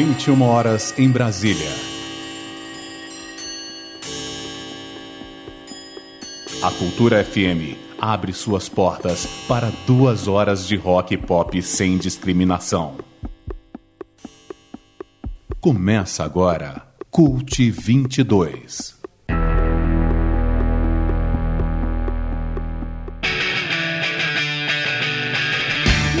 21 horas em Brasília. A Cultura FM abre suas portas para duas horas de rock e pop sem discriminação. Começa agora Cult 22.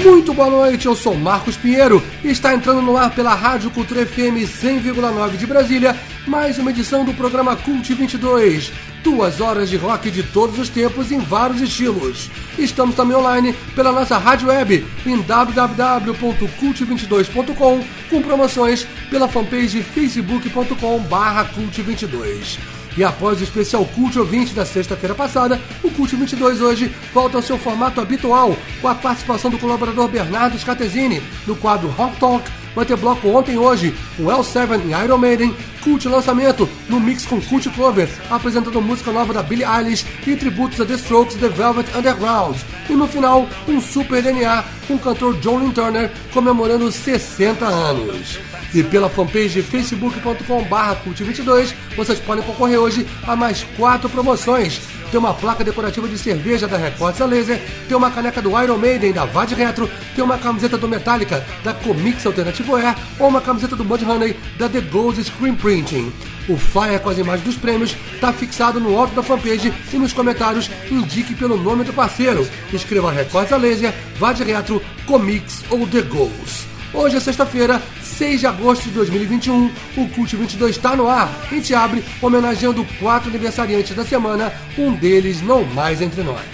Muito boa noite, eu sou Marcos Pinheiro e está entrando no ar pela Rádio Cultura FM 100,9 de Brasília mais uma edição do programa Cult 22. Duas horas de rock de todos os tempos em vários estilos. Estamos também online pela nossa rádio web em www.cult22.com com promoções pela fanpage facebook.com barra cult22. E após o especial Cult Ouvinte da sexta-feira passada, o Cult 22 hoje volta ao seu formato habitual, com a participação do colaborador Bernardo Scatezini no quadro Rock Talk. Vai ter bloco ontem e hoje, com L7 e Iron Maiden, Cult Lançamento, no mix com Cult Clover, apresentando música nova da Billie Eilish e tributos a The Strokes The Velvet Underground. E no final, um super DNA com o cantor John Lynn Turner comemorando 60 anos. E pela fanpage facebook.com.br cult22, vocês podem concorrer hoje a mais quatro promoções. Tem uma placa decorativa de cerveja da Records a Laser, tem uma caneca do Iron Maiden da Vad Retro, tem uma camiseta do Metallica da Comics Alternativo Air ou uma camiseta do Mudhoney da The Ghost Screen Printing. O flyer com as imagens dos prêmios está fixado no alto da fanpage e nos comentários indique pelo nome do parceiro. Escreva Records a Laser, Vad Retro, Comics ou The Ghost. Hoje é sexta-feira, 6 de agosto de 2021, o Cult 22 está no ar. A gente abre homenageando quatro aniversariantes da semana, um deles não mais entre nós.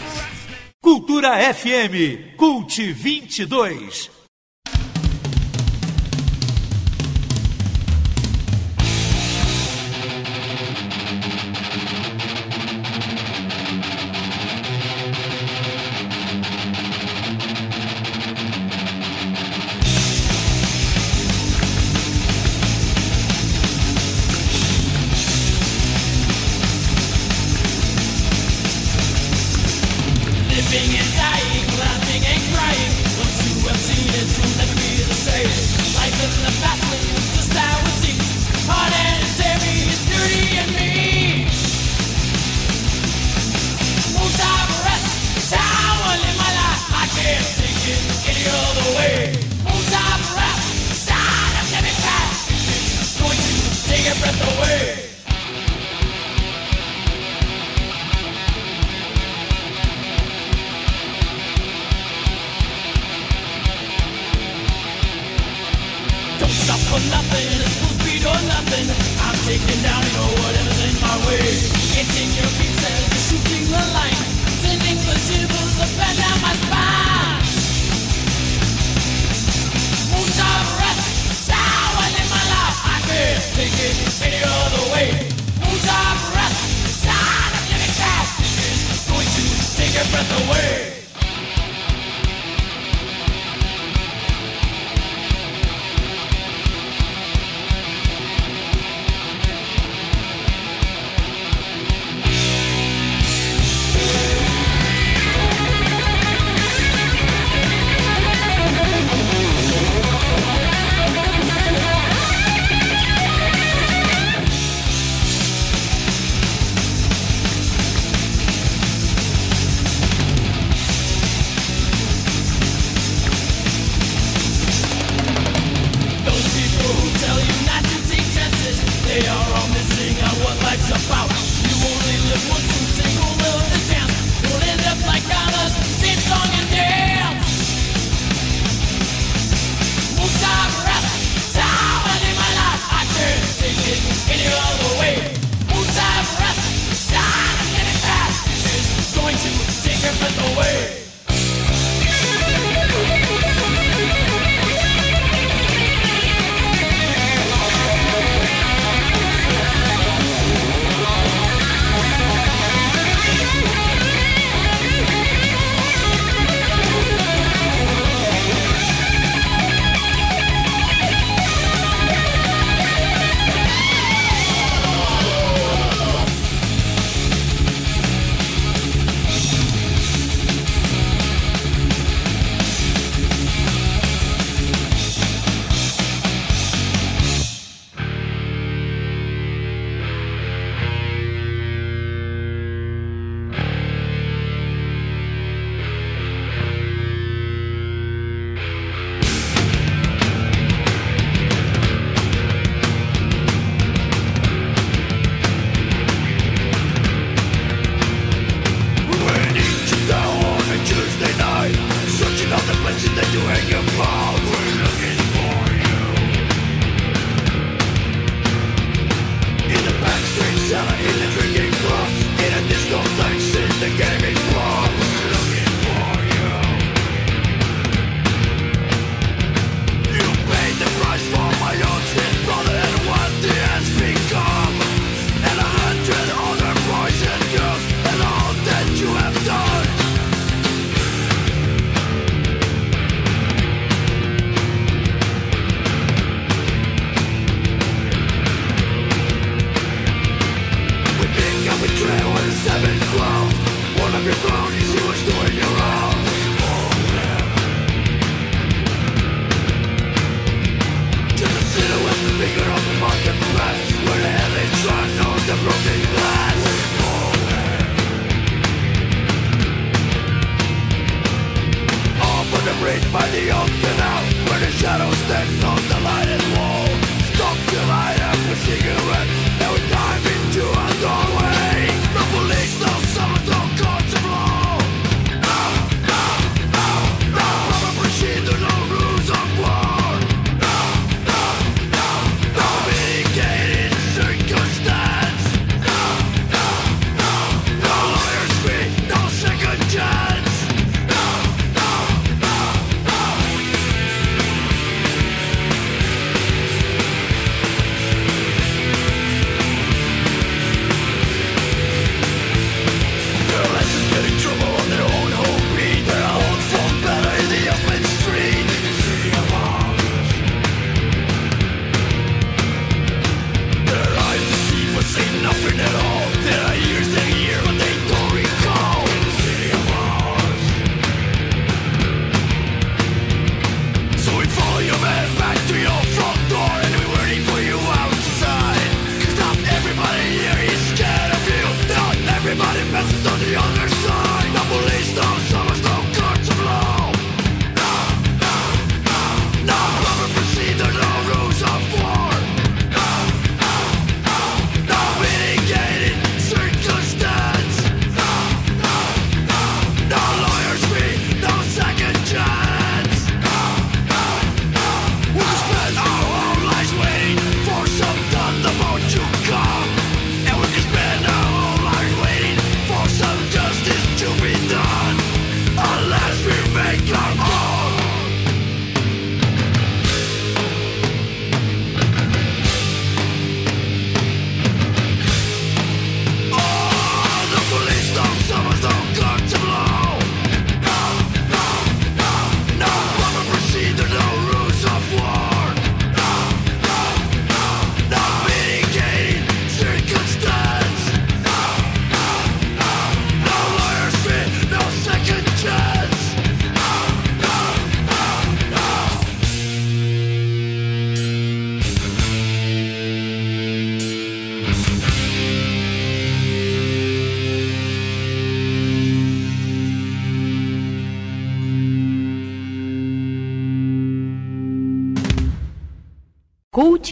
Cultura FM, Cult 22.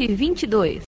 2022.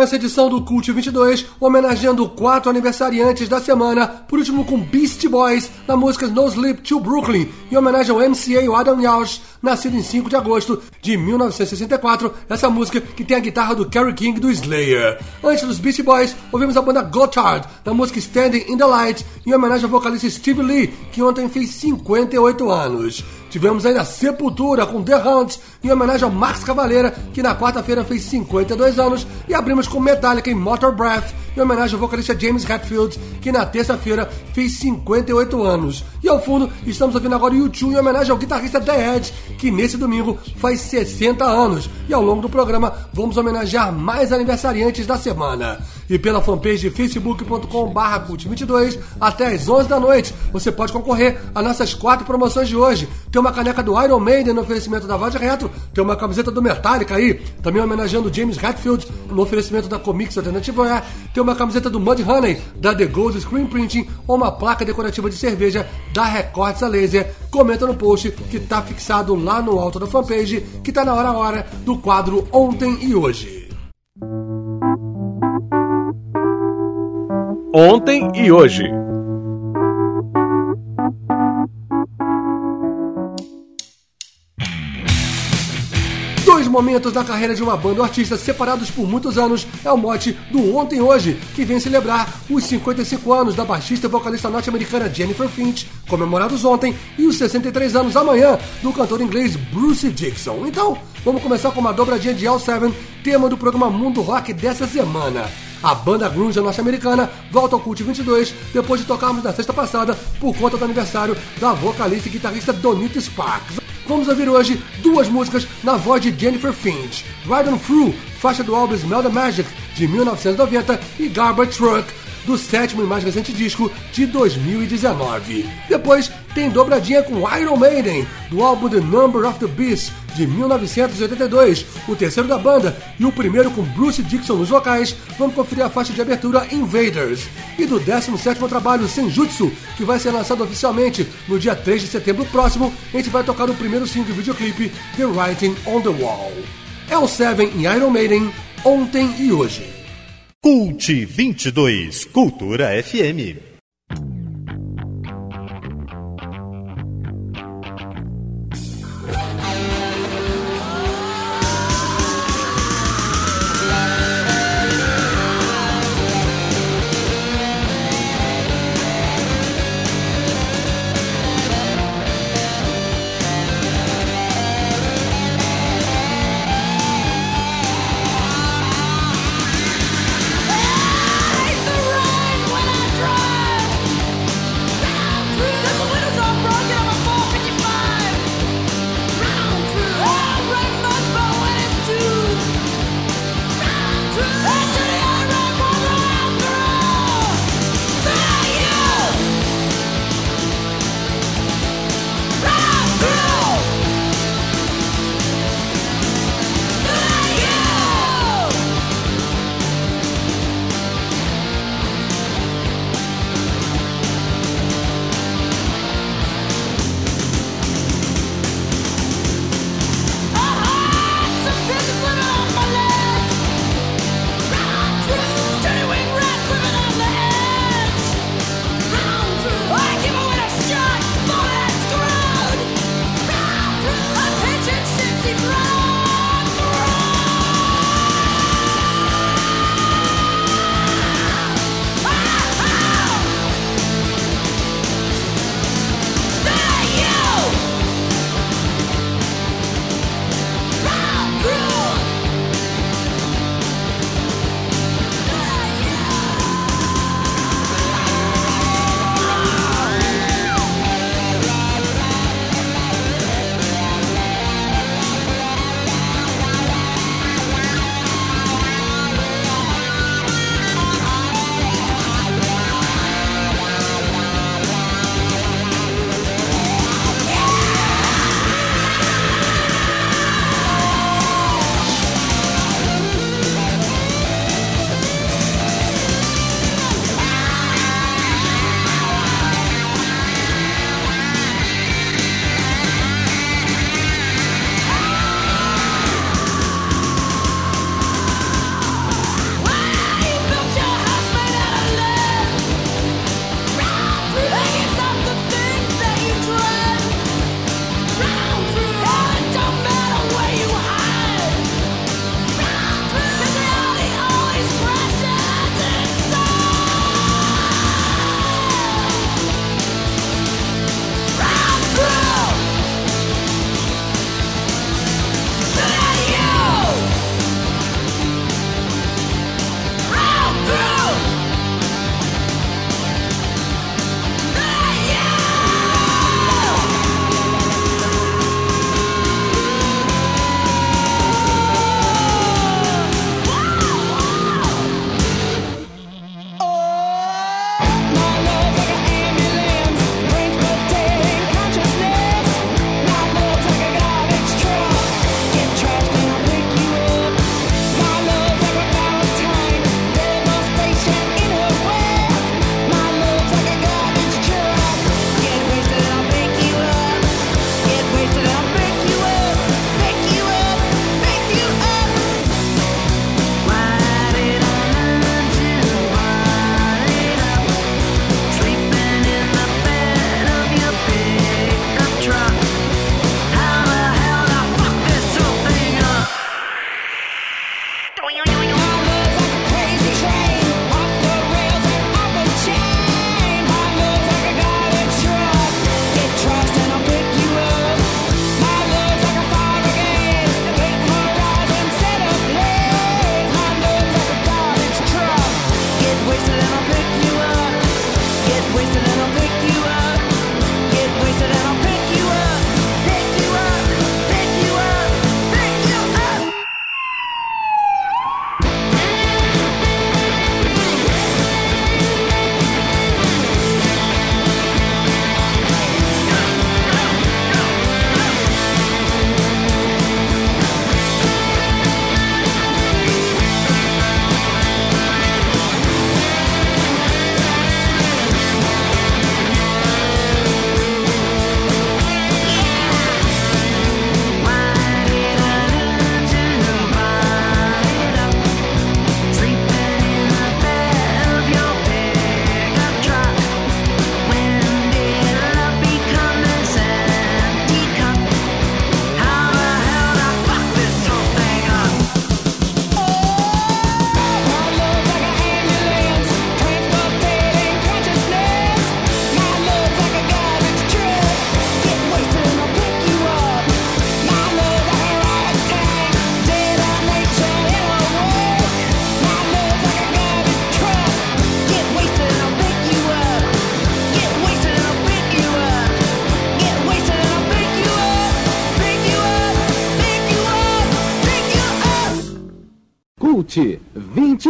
Essa edição do Cult 22, homenageando quatro aniversariantes da semana, por último com Beast Boys, na música No Sleep to Brooklyn, em homenagem ao MCA Adam Yauch, nascido em 5 de agosto de 1964, essa música que tem a guitarra do Kerry King do Slayer. Antes dos Beast Boys, ouvimos a banda Gotthard, na música Standing in the Light, em homenagem ao vocalista Steve Lee, que ontem fez 58 anos. Tivemos ainda Sepultura com The Hunt, em homenagem ao Max Cavaleira, que na quarta-feira fez 52 anos, e abrimos com Metallica em Motor Breath, em homenagem ao vocalista James Hetfield, que na terça-feira fez 58 anos. E ao fundo, estamos ouvindo agora YouTube em homenagem ao guitarrista The Edge, que nesse domingo faz 60 anos. E ao longo do programa, vamos homenagear mais aniversariantes da semana e pela fanpage facebook.com.br cult22 até às 11 da noite. Você pode concorrer a nossas quatro promoções de hoje. Tem uma caneca do Iron Maiden no oferecimento da Voz Retro, tem uma camiseta do Metallica aí, também homenageando James Hetfield no oferecimento da Comics Alternative Wear, tem uma camiseta do Mud Honey da The Gold Screen Printing ou uma placa decorativa de cerveja da Records a Laser. Comenta no post que está fixado lá no alto da fanpage, que está na hora a hora do quadro Ontem e Hoje. Ontem e hoje. Dois momentos da carreira de uma banda ou artista separados por muitos anos é o mote do Ontem e Hoje, que vem celebrar os 55 anos da baixista e vocalista norte-americana Jennifer Finch, comemorados ontem, e os 63 anos amanhã do cantor inglês Bruce Dixon. Então, vamos começar com uma dobradinha de L7, tema do programa Mundo Rock dessa semana. A banda grunge norte-americana volta ao Cult 22 depois de tocarmos na sexta passada por conta do aniversário da vocalista e guitarrista Donita Sparks. Vamos ouvir hoje duas músicas na voz de Jennifer Finch: Riding Through, faixa do álbum Smell the Magic de 1990 e Garbage Truck, do sétimo e mais recente disco de 2019. Depois tem dobradinha com Iron Maiden, do álbum The Number of the Beast de 1982, o terceiro da banda e o primeiro com Bruce Dixon nos vocais. Vamos conferir a faixa de abertura Invaders. E do 17º trabalho Senjutsu, que vai ser lançado oficialmente no dia 3 de setembro próximo, a gente vai tocar o primeiro single videoclipe The Writing on the Wall. É o Seven e Iron Maiden, ontem e hoje. Cult 22 Cultura FM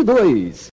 22.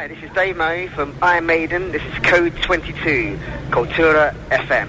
Hi, this is Dave Moe from Iron Maiden. This is Code 22, Cultura FM.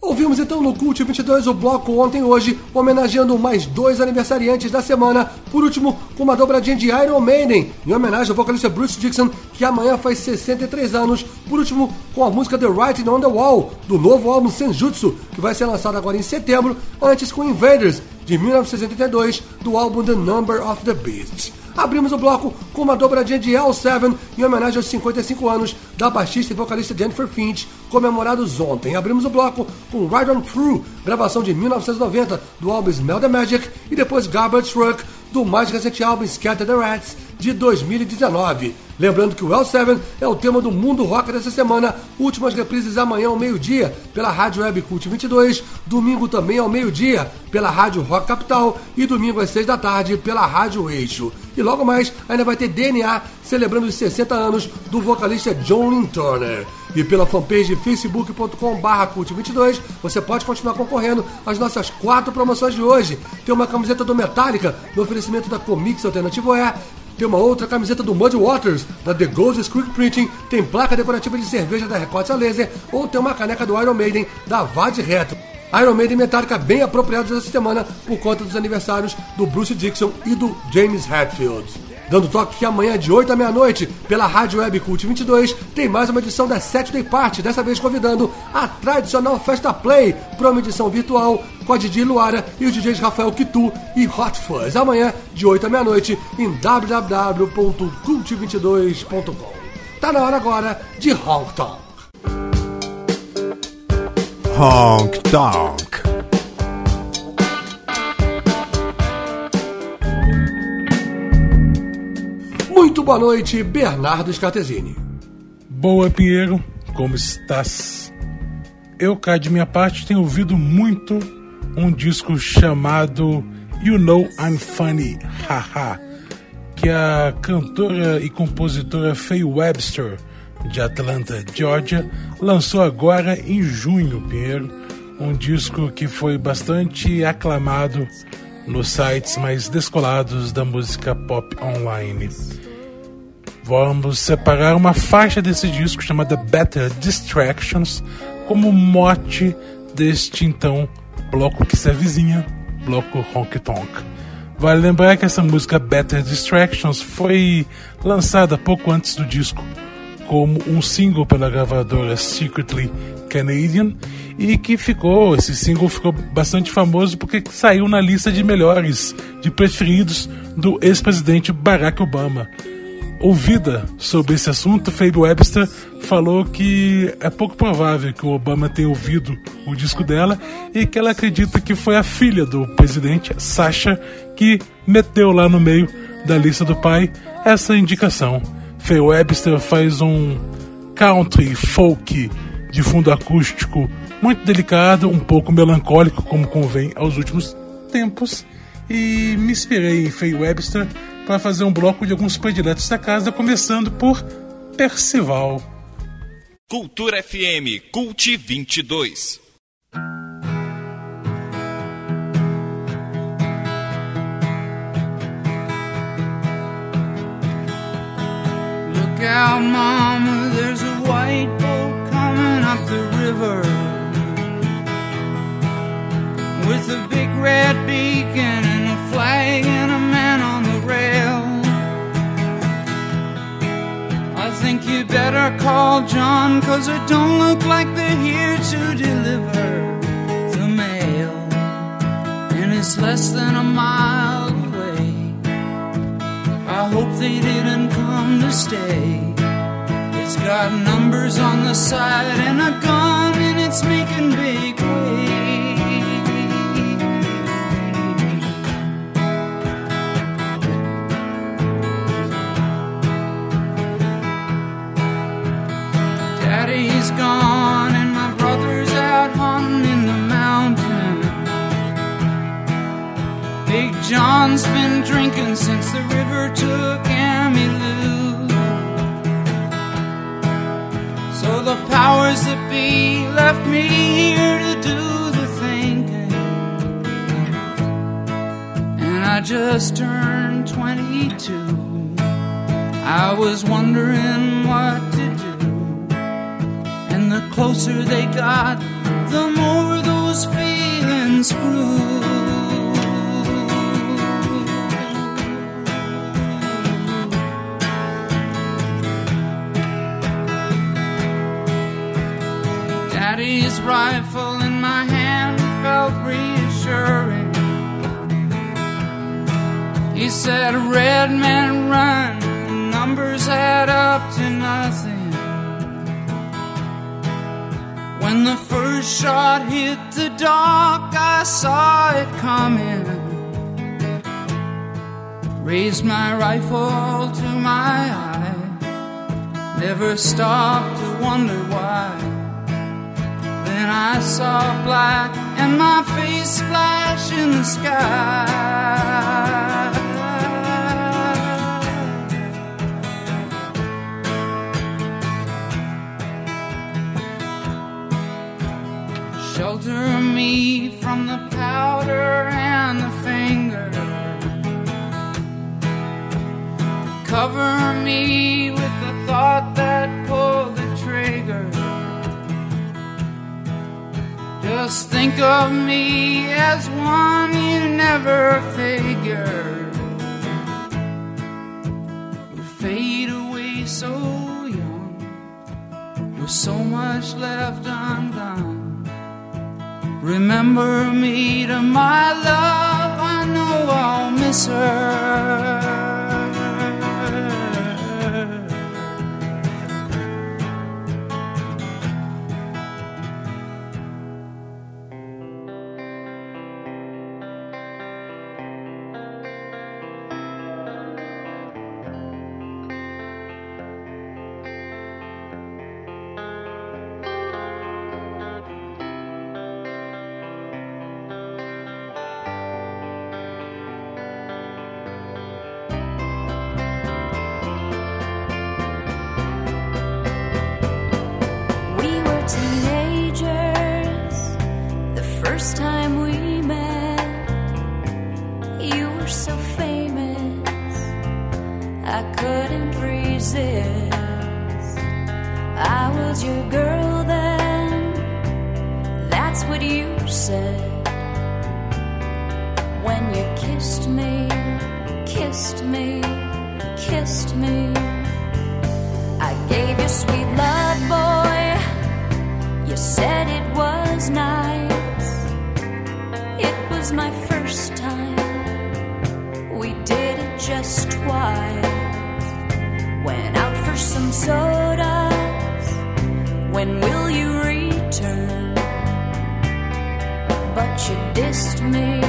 Ouvimos então no Cult 22 o bloco ontem e hoje, homenageando mais dois aniversariantes da semana. Por último, com uma dobradinha de Iron Maiden, em homenagem ao vocalista Bruce Dixon, que amanhã faz 63 anos. Por último, com a música The Writing on the Wall, do novo álbum Senjutsu, que vai ser lançado agora em setembro. Antes com Invaders, de 1982, do álbum The Number of the Beast. Abrimos o bloco com uma dobradinha de L7 em homenagem aos 55 anos da baixista e vocalista Jennifer Finch, comemorados ontem. Abrimos o bloco com Ride On Through, gravação de 1990 do álbum Smell the Magic, e depois Garbage Truck, do mais recente álbum Scatter the Rats, de 2019. Lembrando que o L7 é o tema do Mundo Rock dessa semana, últimas reprises amanhã ao meio-dia pela Rádio Web Cult 22, domingo também ao meio-dia pela Rádio Rock Capital e domingo às 6 da tarde pela Rádio Eixo. E logo mais ainda vai ter DNA celebrando os 60 anos do vocalista John Lynn Turner. E pela fanpage facebook.com.br cult22 você pode continuar concorrendo às nossas quatro promoções de hoje. Tem uma camiseta do Metallica no oferecimento da Comics Alternativo E, tem uma outra camiseta do Muddy Waters, da The Ghost Quick Printing, tem placa decorativa de cerveja da Records a Laser, ou tem uma caneca do Iron Maiden da Vad Retro. Iron Maiden Metallica bem apropriados essa semana por conta dos aniversários do Bruce Dixon e do James Hetfield. Dando toque que amanhã, de 8 à meia-noite, pela Rádio Web Cult 22, tem mais uma edição da Saturday Party, dessa vez convidando a tradicional Festa Play para uma edição virtual com a Didi Luara e os DJs Rafael Kitu e Hot Fuzz. Amanhã, de 8 à meia-noite, em www.cult22.com. Tá na hora agora de Honk Tonk. Honk Tonk. Boa noite, Bernardo Scatesini. Boa, Pinheiro, como estás? Eu, cá de minha parte, tenho ouvido muito um disco chamado You Know I'm Funny, haha, que a cantora e compositora Faye Webster, de Atlanta, Georgia, lançou agora em junho, Pinheiro. Um disco que foi bastante aclamado nos sites mais descolados da música pop online. Vamos separar uma faixa desse disco chamada Better Distractions como mote deste então bloco que se avizinha, bloco Honky Tonk. Vale lembrar que essa música Better Distractions foi lançada pouco antes do disco como um single pela gravadora Secretly Canadian e que ficou, esse single ficou bastante famoso porque saiu na lista de melhores, de preferidos do ex-presidente Barack Obama. Ouvida sobre esse assunto, Faye Webster falou que é pouco provável que o Obama tenha ouvido o disco dela e que ela acredita que foi a filha do presidente, Sasha, que meteu lá no meio da lista do pai essa indicação. Faye Webster faz um country folk de fundo acústico muito delicado, um pouco melancólico, como convém aos últimos tempos, e me inspirei em Faye Webster para fazer um bloco de alguns prediletos da casa, começando por Percival. Cultura FM Cult 22. Look out, mama, there's a white boat coming up the river with a big red beacon better call John, cause it don't look like they're here to deliver the mail. And it's less than a mile away. I hope they didn't come to stay. It's got numbers on the side and a gun, and it's making big waves. Gone and my brother's out hunting in the mountain. Big John's been drinking since the river took Emmylou. So the powers that be left me here to do the thinking. And I just turned 22. I was wondering what closer they got, the more those feelings grew. Daddy's rifle in my hand felt reassuring. He said, Red men run. The numbers add up to nothing. When the first shot hit the dock, I saw it coming. Raised my rifle to my eye. Never stopped to wonder why. Then I saw black and my face splash in the sky. Shelter me from the powder and the finger. Cover me with the thought that pulled the trigger. Just think of me as one you never figured would fade away so young, with so much left undone. Remember me to my love, I know I'll miss her. That's what you said. When you kissed me, kissed me, kissed me. I gave you sweet love, boy. You said it was nice. It was my first time. We did it just twice. Went out for some sodas. When will you return? But you dissed me,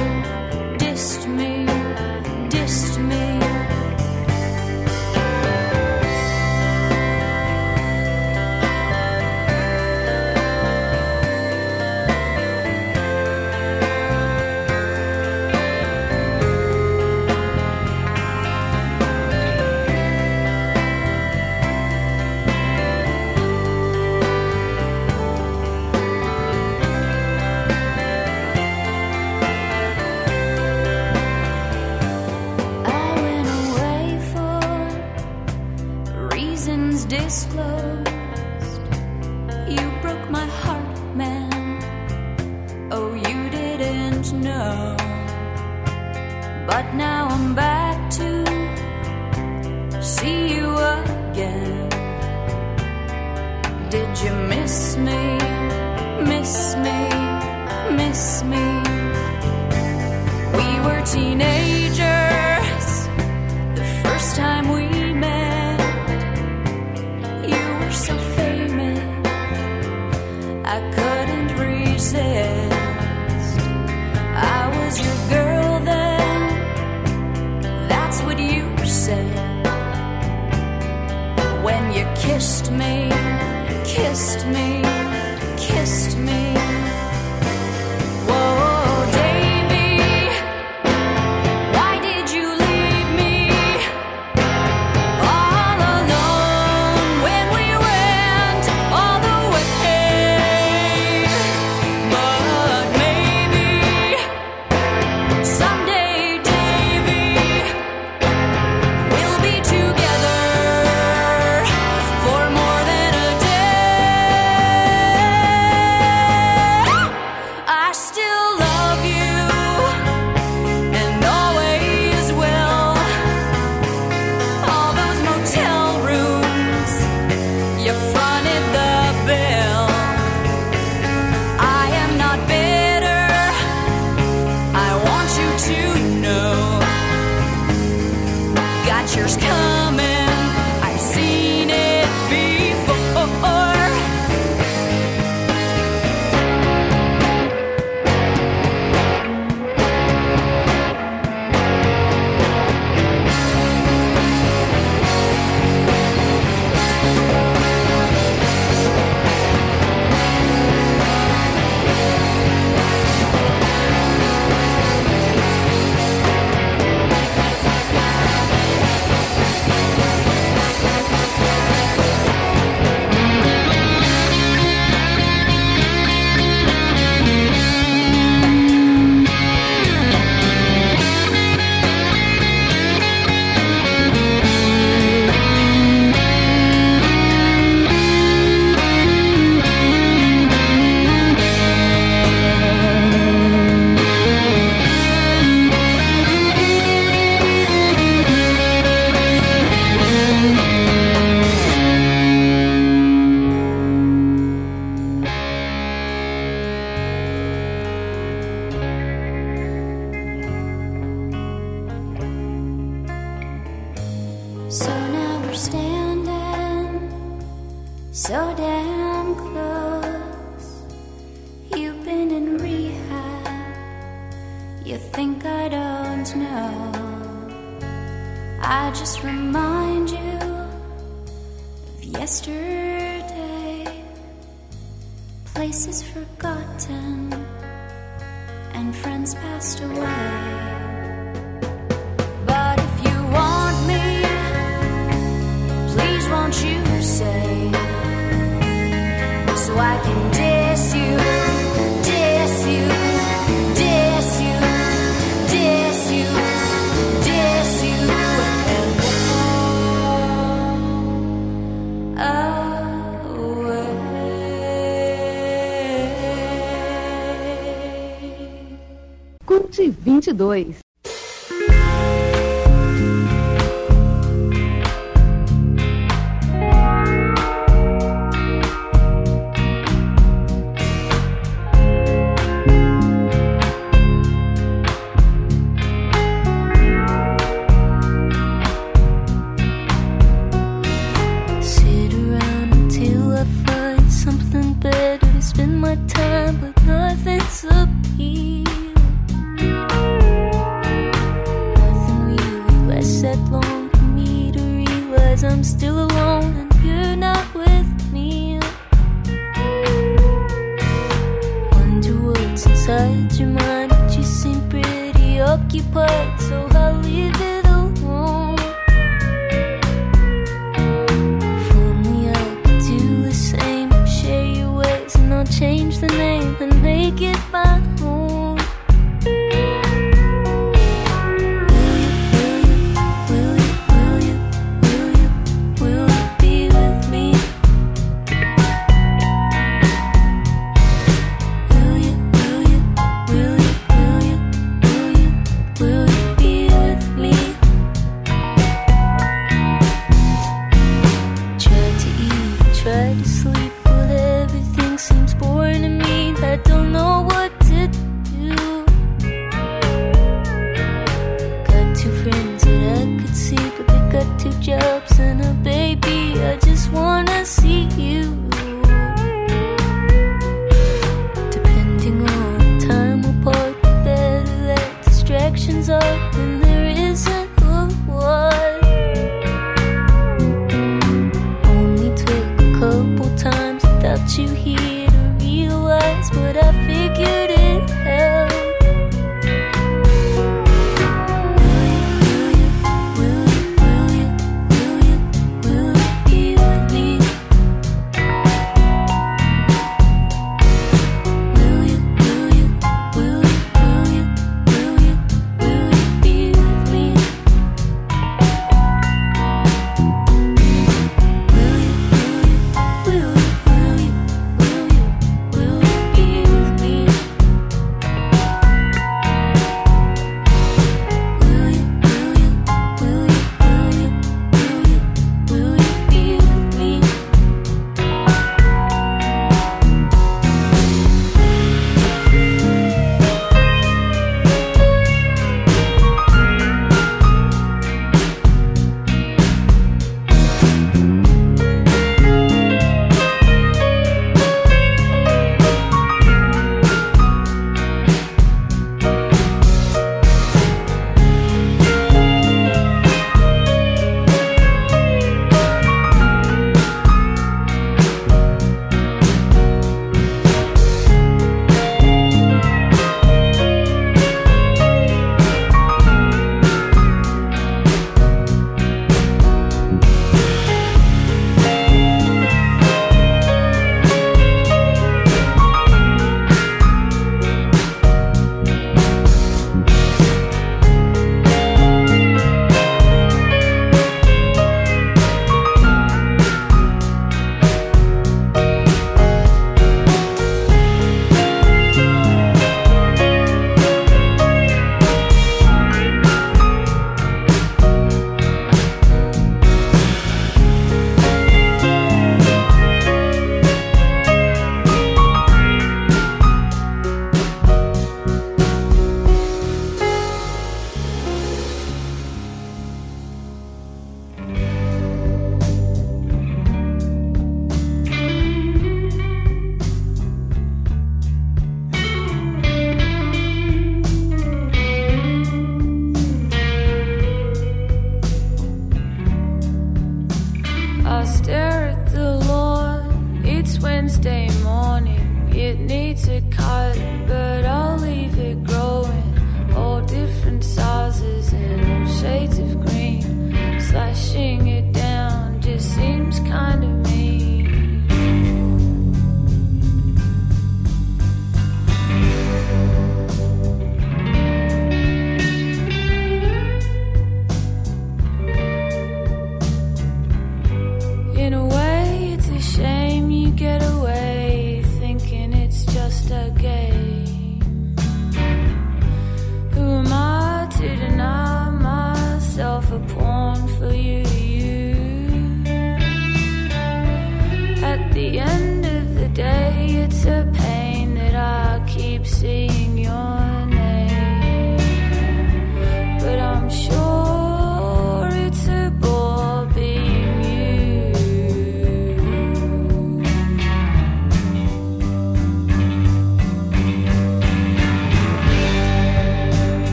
2.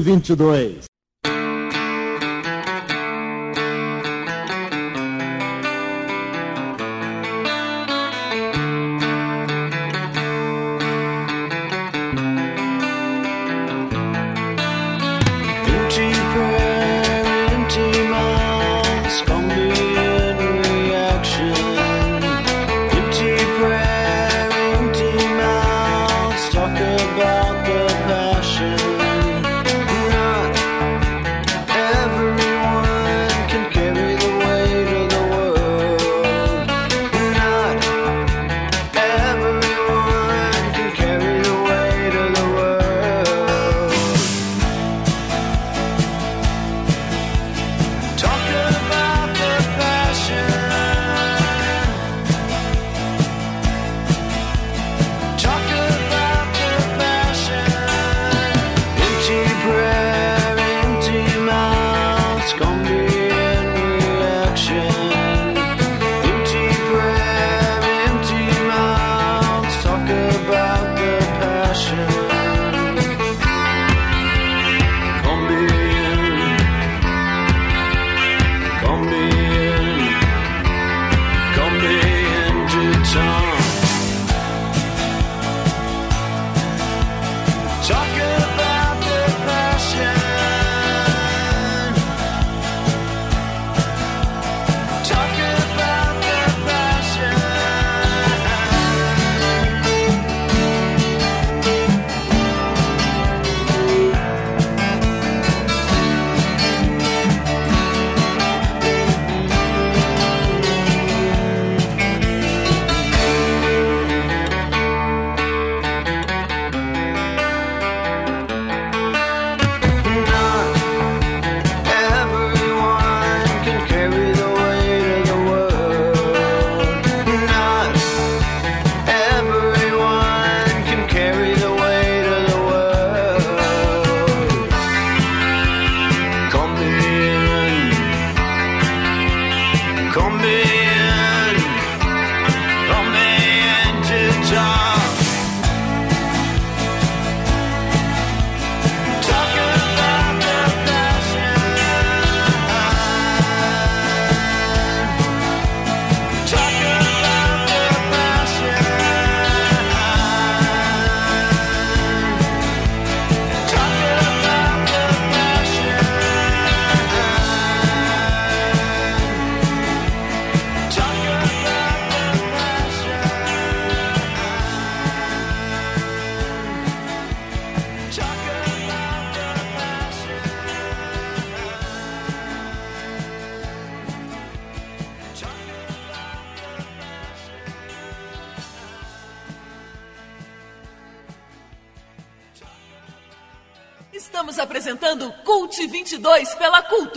2022.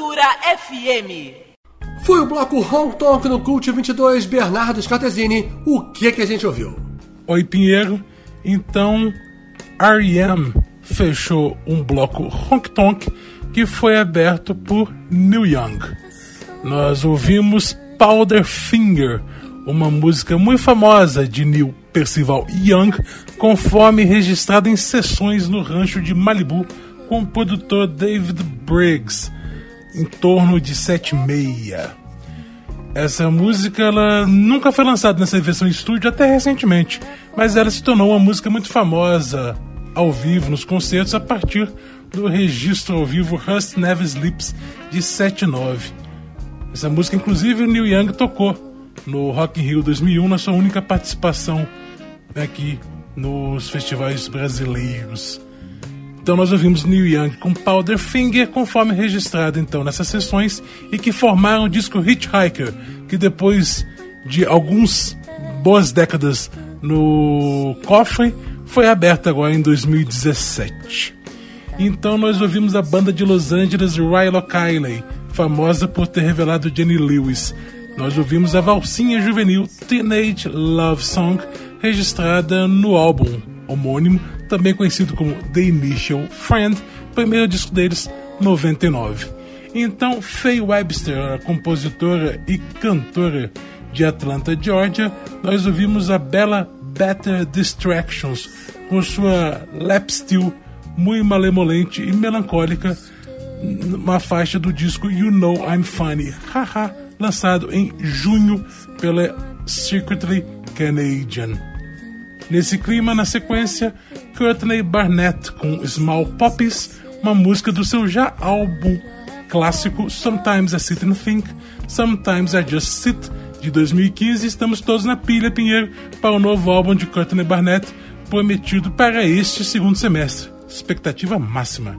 Cultura FM. Foi o bloco Hong Tonk no Cult 22, Bernardo Scatesini. O que que a gente ouviu? Oi, Pinheiro. Então, R.E.M. fechou um bloco Honk Tonk que foi aberto por Neil Young. Nós ouvimos Powder Finger, uma música muito famosa de Neil Percival Young, conforme registrada em sessões no rancho de Malibu com o produtor David Briggs, em torno de 7,6. Essa música ela nunca foi lançada nessa versão estúdio até recentemente, mas ela se tornou uma música muito famosa ao vivo nos concertos a partir do registro ao vivo Rust Never Sleeps de 79. Essa música, inclusive, o Neil Young tocou no Rock in Rio 2001 na sua única participação aqui nos festivais brasileiros. Então nós ouvimos Neil Young com Powder Finger, conforme registrado então nessas sessões e que formaram o disco Hitchhiker, que depois de alguns boas décadas no cofre, foi aberto agora em 2017. Então nós ouvimos a banda de Los Angeles Rilo Kiley, famosa por ter revelado Jenny Lewis. Nós ouvimos a valsinha juvenil Teenage Love Song, registrada no álbum homônimo, também conhecido como The Initial Friend, primeiro disco deles, 99. Então, Faye Webster, a compositora e cantora de Atlanta, Georgia, nós ouvimos a bela Better Distractions com sua lap steel muito malemolente e melancólica, uma faixa do disco You Know I'm Funny, haha, lançado em junho pela Secretly Canadian. Nesse clima, na sequência, Courtney Barnett com Small Poppies, uma música do seu já álbum clássico Sometimes I Sit and Think, Sometimes I Just Sit, de 2015. Estamos todos na pilha, Pinheiro, para o novo álbum de Courtney Barnett, prometido para este segundo semestre. Expectativa máxima.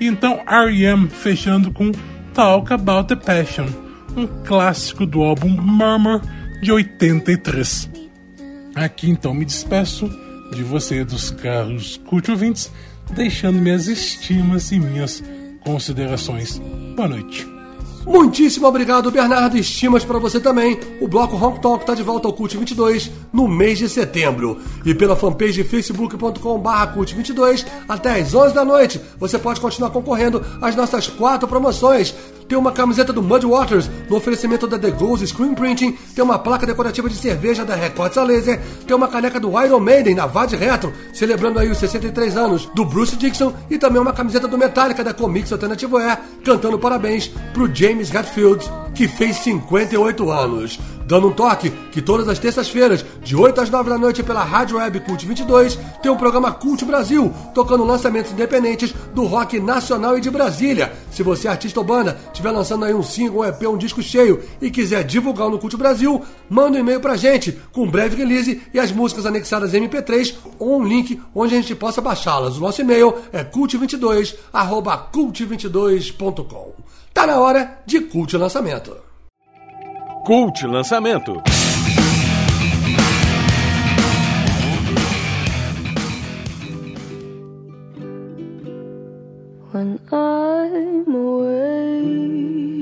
E então R.E.M. fechando com Talk About the Passion, um clássico do álbum Murmur de 83. Aqui então me despeço de você, dos caros cult ouvintes, deixando minhas estimas e minhas considerações. Boa noite. Muitíssimo obrigado, Bernardo. Estimas para você também. O bloco Hong Talk está de volta ao Cult 22 no mês de setembro. E pela fanpage facebook.com.br Cult 22 até às 11 da noite. Você pode continuar concorrendo às nossas quatro promoções. Tem uma camiseta do Mud Waters no oferecimento da The Ghost Screen Printing. Tem uma placa decorativa de cerveja da Records a Laser. Tem uma caneca do Iron Maiden na VAD Retro, celebrando aí os 63 anos do Bruce Dixon. E também uma camiseta do Metallica da Comics Alternativo Air, cantando parabéns pro James Hetfield, que fez 58 anos dando um toque que todas as terças-feiras, de 8 às 9 da noite pela Rádio Web Cult 22, tem o programa Cult Brasil, tocando lançamentos independentes do rock nacional e de Brasília. Se você é artista ou banda, estiver lançando aí um single, um EP, um disco cheio e quiser divulgar no Cult Brasil, manda um e-mail pra gente com um breve release e as músicas anexadas em MP3 ou um link onde a gente possa baixá-las. O nosso e-mail é cult22 cult22.com. Tá na hora de Cult Lançamento. Cult Lançamento. When I'm away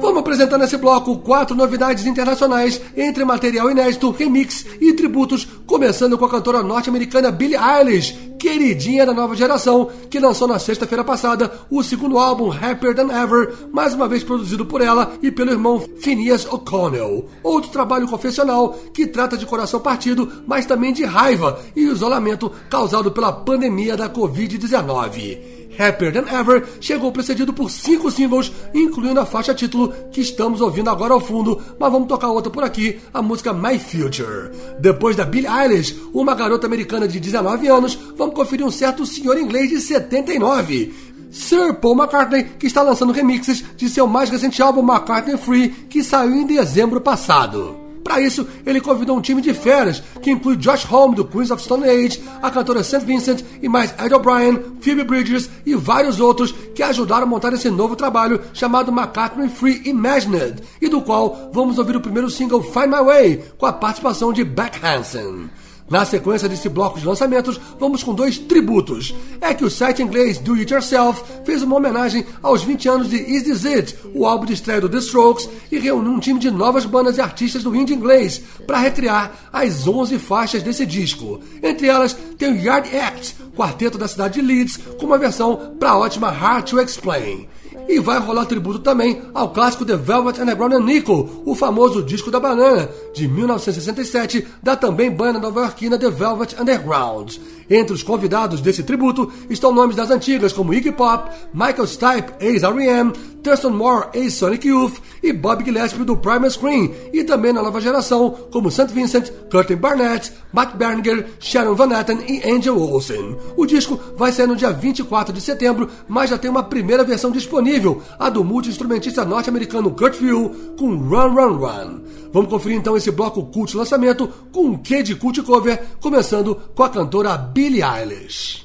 Vamos apresentar nesse bloco quatro novidades internacionais entre material inédito, remix e tributos, começando com a cantora norte-americana Billie Eilish, queridinha da nova geração, que lançou na sexta-feira passada o segundo álbum Happier Than Ever, mais uma vez produzido por ela e pelo irmão Phineas O'Connell. Outro trabalho confessional que trata de coração partido, mas também de raiva e isolamento causado pela pandemia da Covid-19. Happier Than Ever chegou precedido por cinco singles, incluindo a faixa título que estamos ouvindo agora ao fundo, mas vamos tocar outra por aqui, a música My Future. Depois da Billie Eilish, uma garota americana de 19 anos, vamos conferir um certo senhor inglês de 79. Sir Paul McCartney, que está lançando remixes de seu mais recente álbum McCartney Free, que saiu em dezembro passado. Para isso, ele convidou um time de feras, que inclui Josh Homme do Queens of Stone Age, a cantora St. Vincent e mais Ed O'Brien, Phoebe Bridgers e vários outros que ajudaram a montar esse novo trabalho chamado McCartney Free Imagined, e do qual vamos ouvir o primeiro single Find My Way, com a participação de Beck Hansen. Na sequência desse bloco de lançamentos, vamos com dois tributos. É que o site inglês Do It Yourself fez uma homenagem aos 20 anos de Is This It, o álbum de estreia do The Strokes, e reuniu um time de novas bandas e artistas do indie inglês para recriar as 11 faixas desse disco. Entre elas tem o Yard Act, quarteto da cidade de Leeds, com uma versão para a ótima Hard to Explain. E vai rolar tributo também ao clássico The Velvet Underground and Nickel, o famoso disco da banana, de 1967, da também banda nova-iorquina The Velvet Underground. Entre os convidados desse tributo estão nomes das antigas como Iggy Pop, Michael Stipe, ex-R.E.M., Thurston Moore, ex-Sonic Youth e Bob Gillespie do Primal Screen, e também na nova geração como St. Vincent, Curtin Barnett, Matt Berninger, Sharon Van Etten e Angel Olsen. O disco vai sair no dia 24 de setembro, mas já tem uma primeira versão disponível, a do multi-instrumentista norte-americano Kurt View com Run Run Run. Vamos conferir então esse bloco cult lançamento com um quê de cult cover, começando com a cantora Billie Eilish.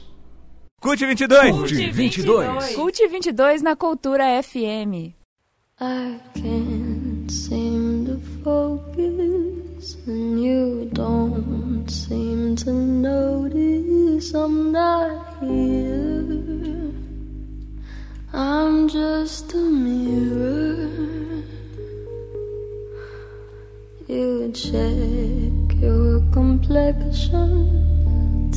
Cult 22. Cult 22. Cult 22 na Cultura FM. I can't seem to focus, and you don't seem to notice I'm not here. I'm just a mirror. You check your complexion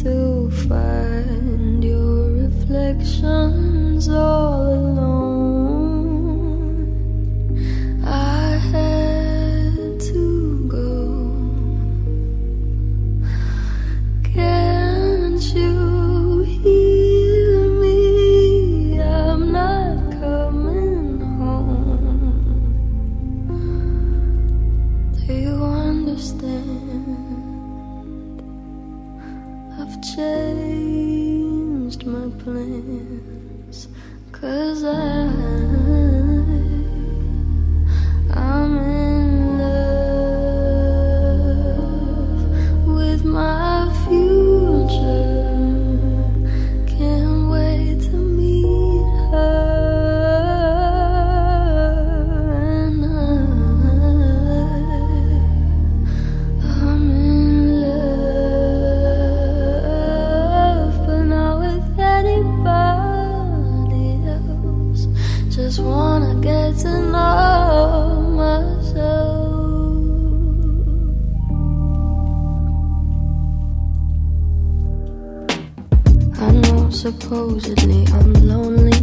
to find your reflections all alone. I had to go. Can't you hear me? I'm not coming home. Do you understand? changed my plans. Cause I supposedly. I'm lonely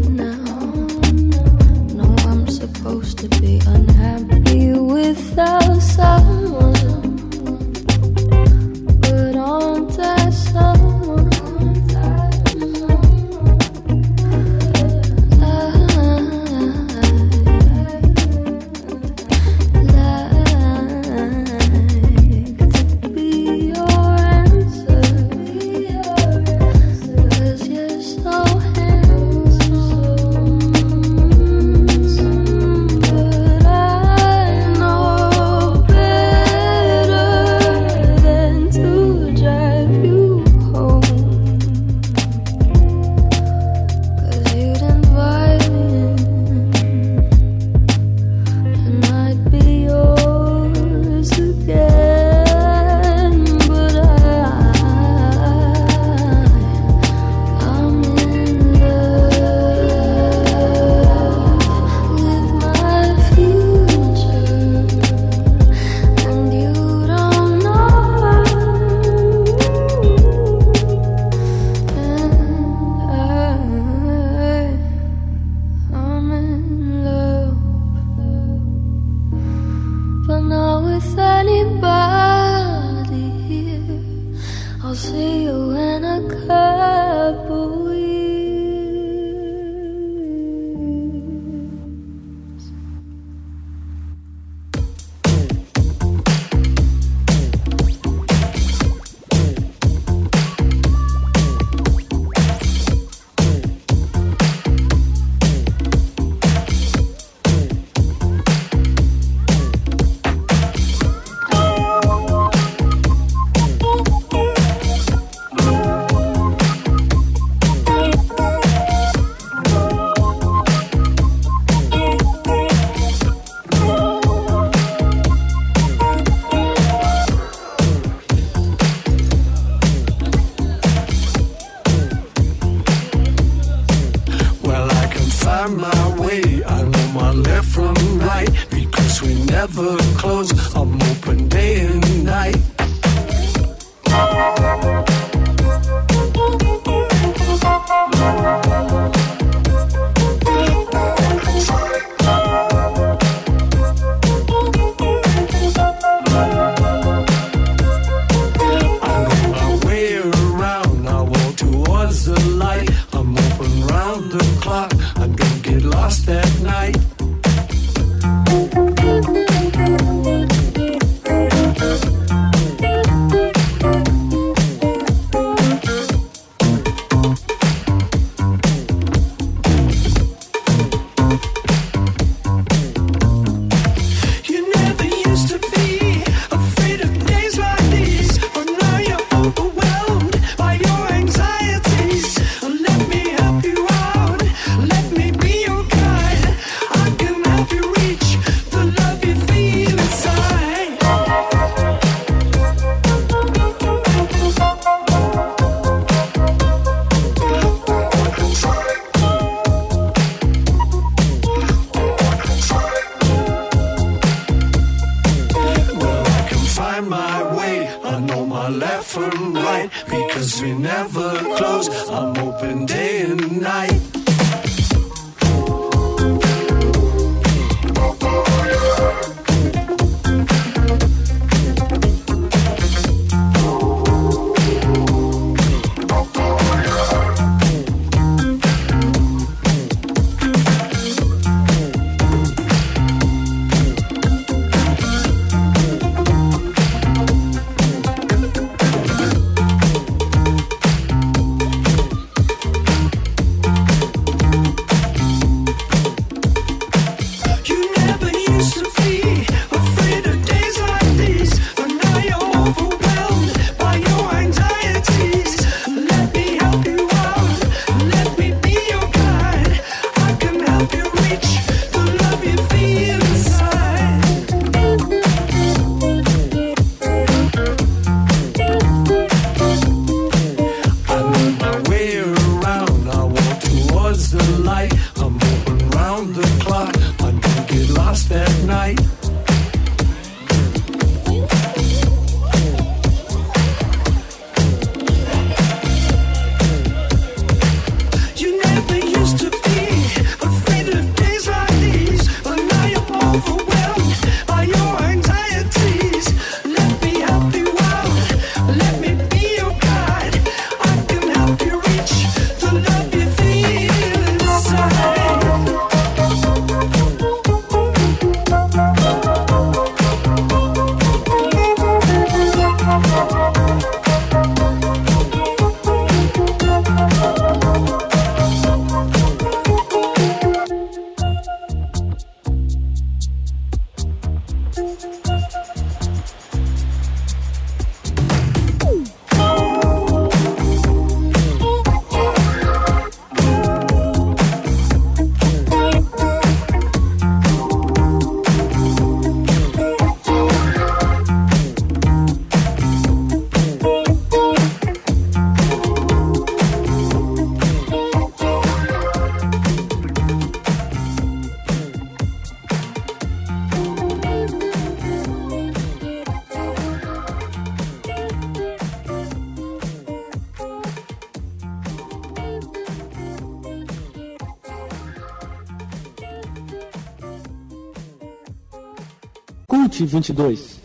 2022.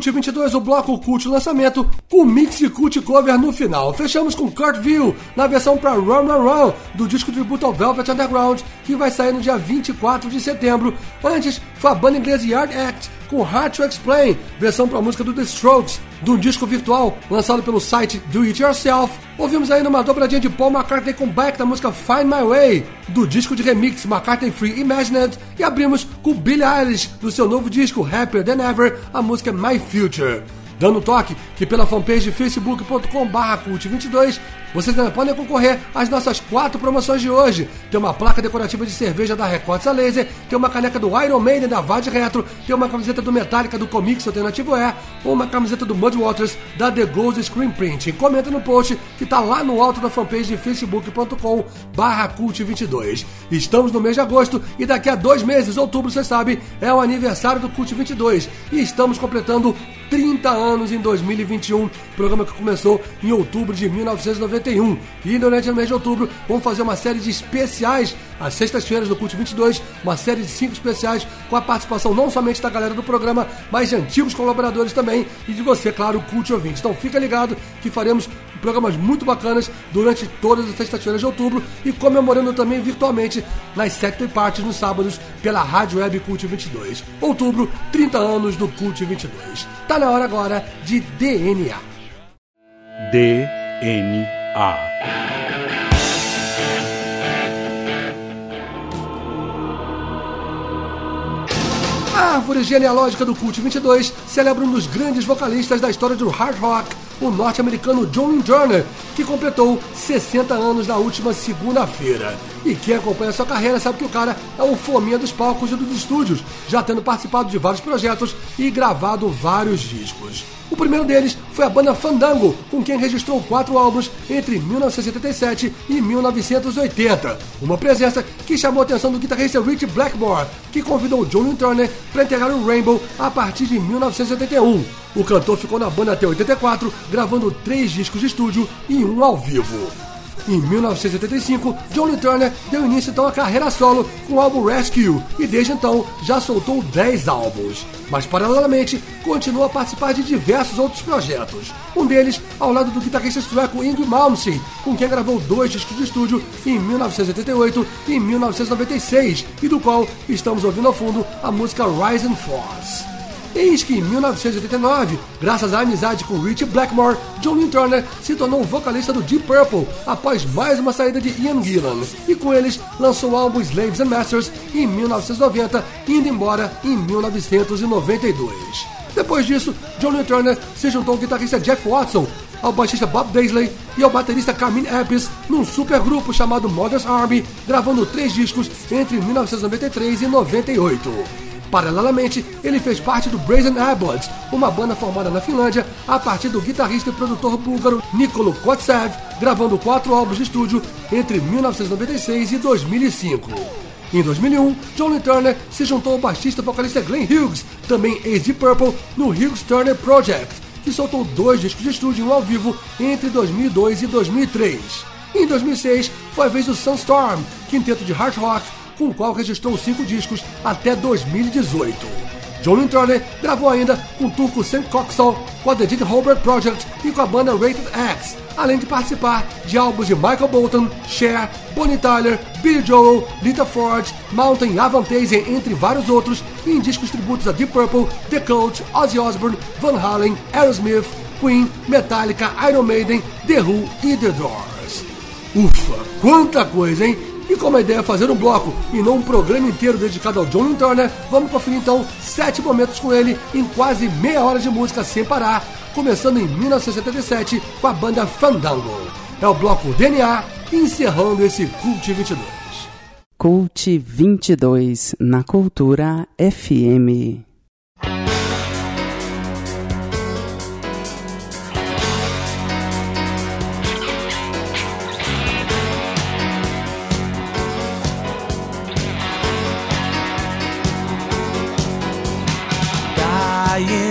Cult 22 o bloco Cult lançamento com mix de Cult cover no final. Fechamos com Kurt View na versão para Run Run Run do disco tributo ao Velvet Underground que vai sair no dia 24 de setembro. Antes foi a banda inglesa Yard Act com Hard to Explain, versão para a música do The Strokes, de um disco virtual lançado pelo site Do It Yourself. Ouvimos ainda uma dobradinha de Paul McCartney com Back da música Find My Way, do disco de remix McCartney Free Imagined, e abrimos com Billie Eilish, do seu novo disco Happier Than Ever, a música My Future. Dando um toque que pela fanpage facebook.com.br cult22 vocês ainda podem concorrer às nossas quatro promoções de hoje. Tem uma placa decorativa de cerveja da Records a Laser, tem uma caneca do Iron Maiden da Vade Retro, tem uma camiseta do Metallica do Comics Alternativo E, ou uma camiseta do Mudwaters da The Ghost Screen Print. Comenta no post que tá lá no alto da fanpage de facebook.com barra cult22. Estamos no mês de agosto e daqui a dois meses, outubro, você sabe, é o aniversário do Cult 22 e estamos completando 30 anos em 2021, programa que começou em outubro de 1991. E durante o mês de outubro vamos fazer uma série de especiais às sextas-feiras do Cult 22, uma série de cinco especiais com a participação não somente da galera do programa, mas de antigos colaboradores também e de você, claro, Cult ouvinte. Então fica ligado que faremos programas muito bacanas durante todas as sextas-feiras de outubro e comemorando também virtualmente nas sete partes nos sábados pela Rádio Web Cult 22. Outubro, 30 anos do Cult 22. Tá na hora agora de DNA. DNA. A. Árvore genealógica do Cult 22 celebra um dos grandes vocalistas da história do hard rock, o norte-americano John Turner, que completou 60 anos na última segunda-feira. E quem acompanha sua carreira sabe que o cara é o fominha dos palcos e dos estúdios, já tendo participado de vários projetos e gravado vários discos. O primeiro deles foi a banda Fandango, com quem registrou quatro álbuns entre 1977 e 1980. Uma presença que chamou a atenção do guitarrista Rich Blackmore, que convidou John Turner para integrar o Rainbow a partir de 1981. O cantor ficou na banda até 84, gravando três discos de estúdio e um ao vivo. Em 1985, Johnny Turner deu início então à carreira solo com o álbum Rescue e desde então já soltou 10 álbuns. Mas paralelamente continua a participar de diversos outros projetos. Um deles ao lado do guitarrista sueco Yngwie Malmsteen, com quem gravou dois discos de estúdio em 1988 e 1996 e do qual estamos ouvindo ao fundo a música Rise and Force. Eis que em 1989, graças à amizade com Rich Blackmore, John Turner se tornou vocalista do Deep Purple após mais uma saída de Ian Gillan, e com eles lançou o álbum Slaves and Masters em 1990, indo embora em 1992. Depois disso, John Turner se juntou ao guitarrista Jeff Watson, ao baixista Bob Daisley e ao baterista Carmine Appice num supergrupo chamado Mother's Army, gravando três discos entre 1993 e 98. Paralelamente, ele fez parte do Brazen Airbloods, uma banda formada na Finlândia a partir do guitarrista e produtor búlgaro Nikolo Kotsev, gravando quatro álbuns de estúdio entre 1996 e 2005. Em 2001, Johnny Turner se juntou ao baixista vocalista Glenn Hughes, também ex de Purple, no Hughes Turner Project, que soltou dois discos de estúdio um ao vivo entre 2002 e 2003. Em 2006, foi a vez do Sunstorm, quinteto de hard rock, com o qual registrou cinco discos até 2018. John Turner gravou ainda com o turco Sam Coxall, com a The Did Holbert Project e com a banda Rated X, além de participar de álbuns de Michael Bolton, Cher, Bonnie Tyler, Billy Joel, Lita Ford, Mountain Avantasia, entre vários outros, e em discos tributos a Deep Purple, The Cult, Ozzy Osbourne, Van Halen, Aerosmith, Queen, Metallica, Iron Maiden, The Who e The Doors. Ufa, quanta coisa, hein? E como a ideia é fazer um bloco e não um programa inteiro dedicado ao John Turner, vamos conferir então sete momentos com ele em quase meia hora de música sem parar, começando em 1977 com a banda Fandango. É o bloco DNA, encerrando esse Cult 22. Cult 22 na Cultura FM. Dying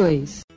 Cult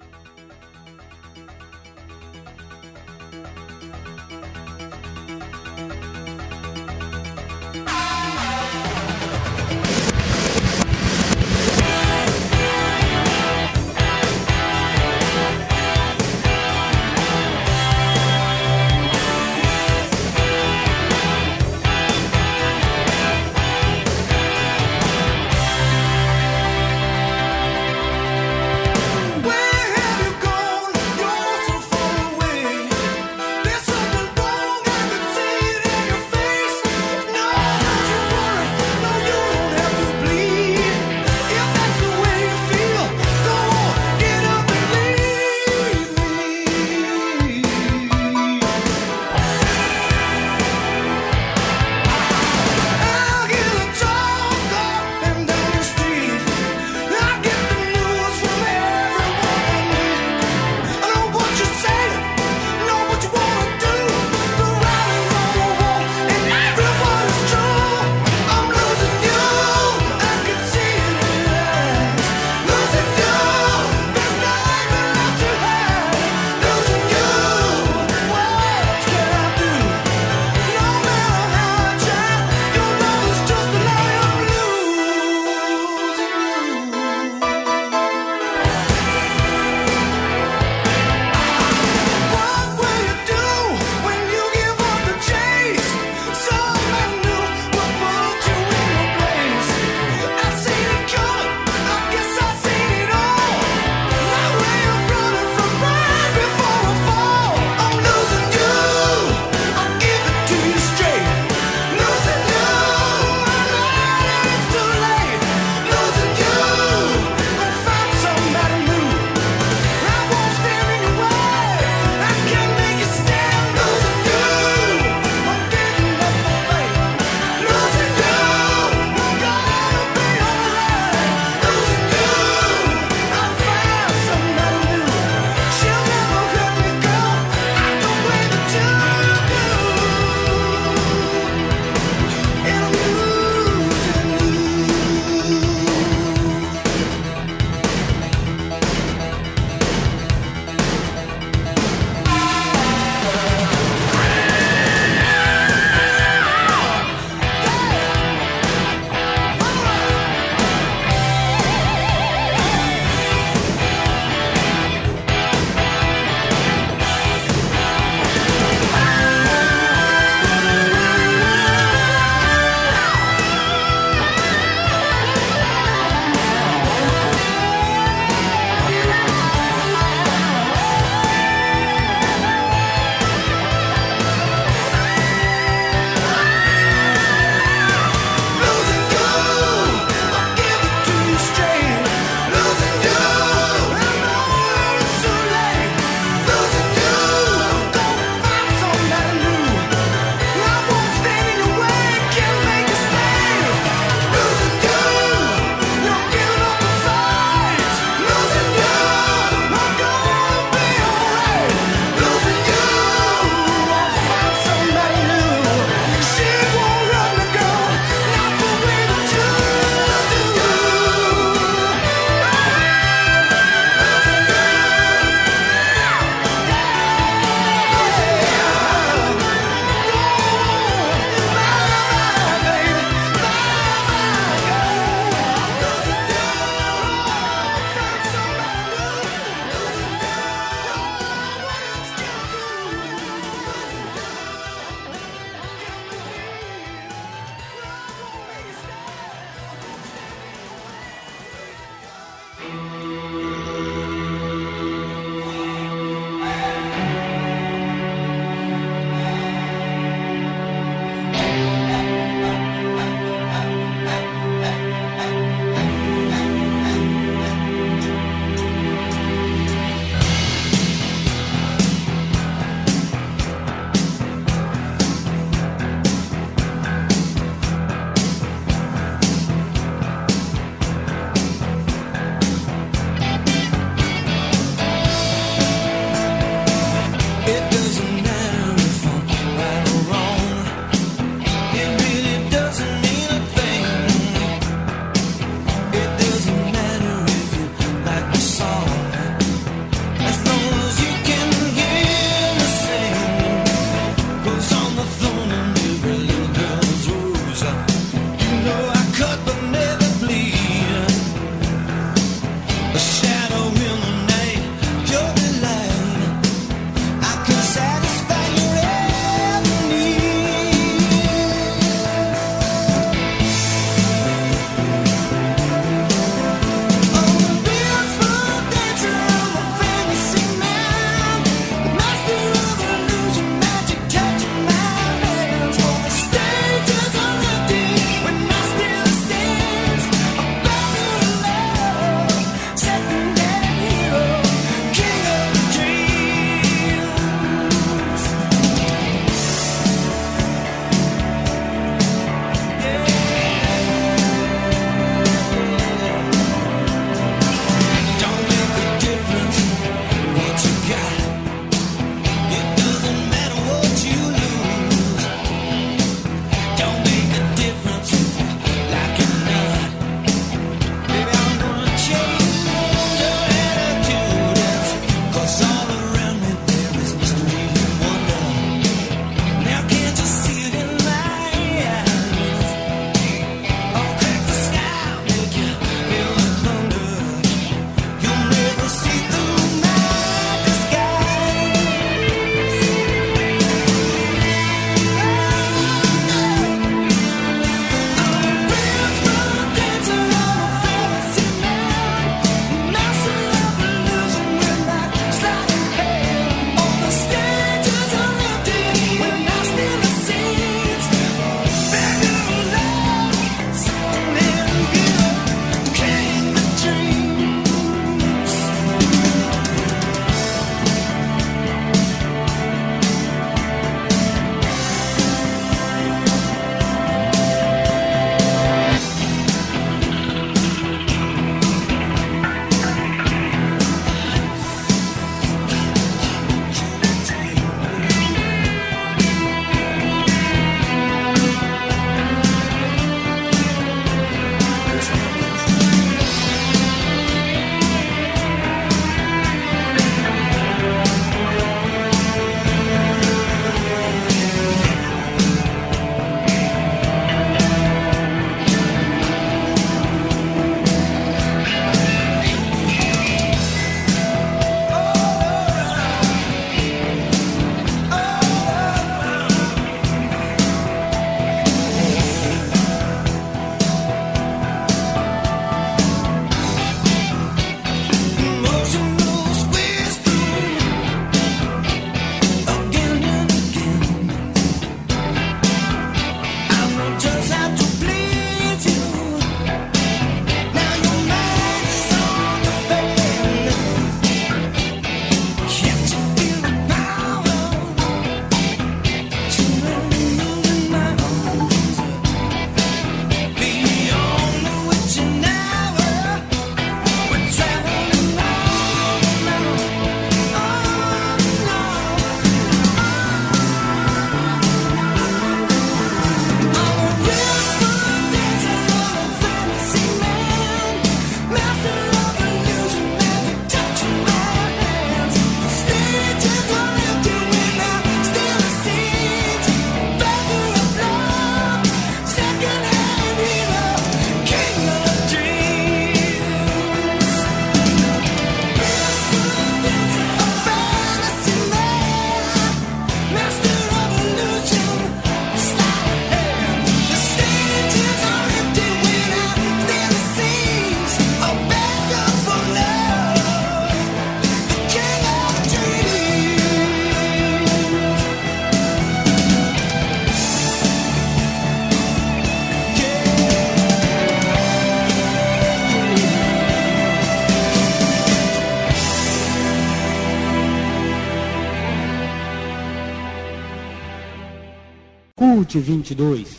2022.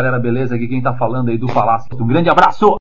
Galera, beleza? Aqui quem tá falando aí do Palácio. Um grande abraço!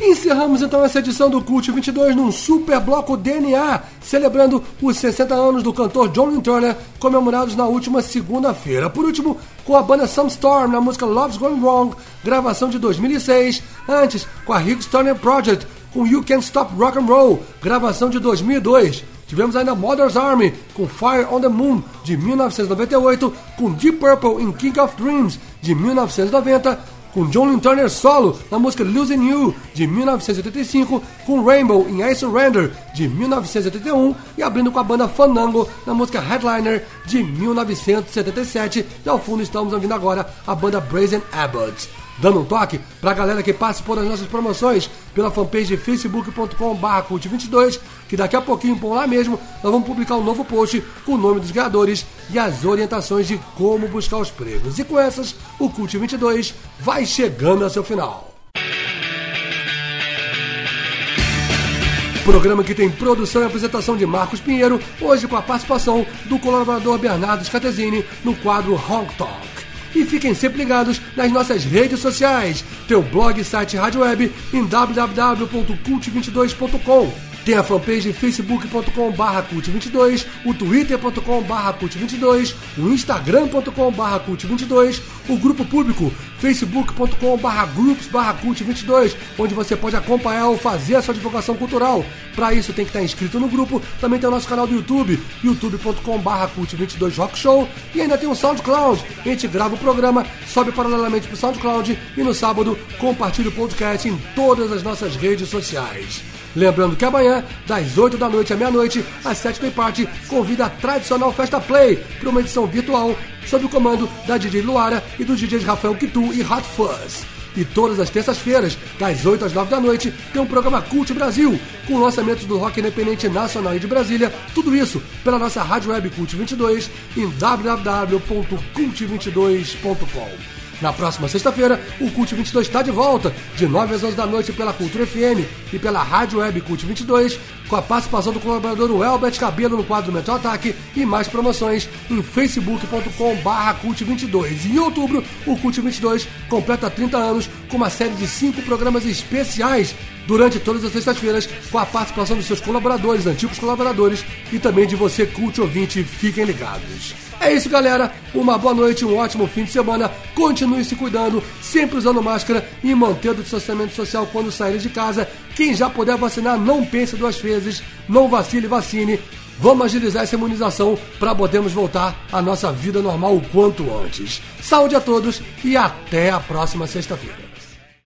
Encerramos então essa edição do Cult 22 num super bloco DNA, celebrando os 60 anos do cantor John Turner, comemorados na última segunda-feira. Por último, com a banda Some Storm na música Love's Gone Wrong, gravação de 2006. Antes, com a Higgs Turner Project, com You Can't Stop Rock and Roll, gravação de 2002. Tivemos ainda Mother's Army com Fire on the Moon de 1998, com Deep Purple em King of Dreams de 1990, com John Lynn Turner solo na música Losing You de 1985, com Rainbow em I Surrender de 1981 e abrindo com a banda Fandango na música Headliner de 1977. E ao fundo estamos ouvindo agora a banda Brazen Abbott. Dando um toque pra galera que participou das nossas promoções pela fanpage facebook.com.br cult22, que daqui a pouquinho por lá mesmo nós vamos publicar um novo post com o nome dos ganhadores e as orientações de como buscar os prêmios. E com essas, o Cult 22 vai chegando ao seu final. Programa que tem produção e apresentação de Marcos Pinheiro, hoje com a participação do colaborador Bernardo Scatezini no quadro Honk Talk. E fiquem sempre ligados nas nossas redes sociais, teu blog site rádio web em www.cult22.com. Tem a fanpage facebook.com cult22, o twitter.com cult22, o instagram.com cult22, o grupo público facebook.com groups cult22, onde você pode acompanhar ou fazer a sua divulgação cultural. Para isso tem que estar inscrito no grupo, também tem o nosso canal do YouTube, youtube.com cult22 rock show e ainda tem o SoundCloud. A gente grava o programa, sobe paralelamente para o SoundCloud e no sábado compartilha o podcast em todas as nossas redes sociais. Lembrando que amanhã, das 8 da noite à meia-noite, a Saturday Party convida a tradicional Festa Play para uma edição virtual sob o comando da DJ Luara e dos DJs Rafael Kitu e Hot Fuzz. E todas as terças-feiras, das 8 às 9 da noite, tem um programa Cult Brasil, com lançamentos do rock independente nacional e de Brasília. Tudo isso pela nossa rádio web Cult 22 em www.cult22.com. Na próxima sexta-feira, o Cult 22 está de volta, de 9 às 11 da noite pela Cultura FM e pela Rádio Web Cult 22, com a participação do colaborador Elbert Cabelo no quadro Metal Ataque e mais promoções em facebook.com.br Cult22. Em outubro, o Cult 22 completa 30 anos com uma série de 5 programas especiais durante todas as sextas-feiras, com a participação dos seus colaboradores, antigos colaboradores e também de você, Cult ouvinte. Fiquem ligados. É isso, galera. Uma boa noite, um ótimo fim de semana. Continue se cuidando, sempre usando máscara e mantendo o distanciamento social quando sair de casa. Quem já puder vacinar, não pense duas vezes. Não vacile, vacine. Vamos agilizar essa imunização para podermos voltar à nossa vida normal o quanto antes. Saúde a todos e até a próxima sexta-feira.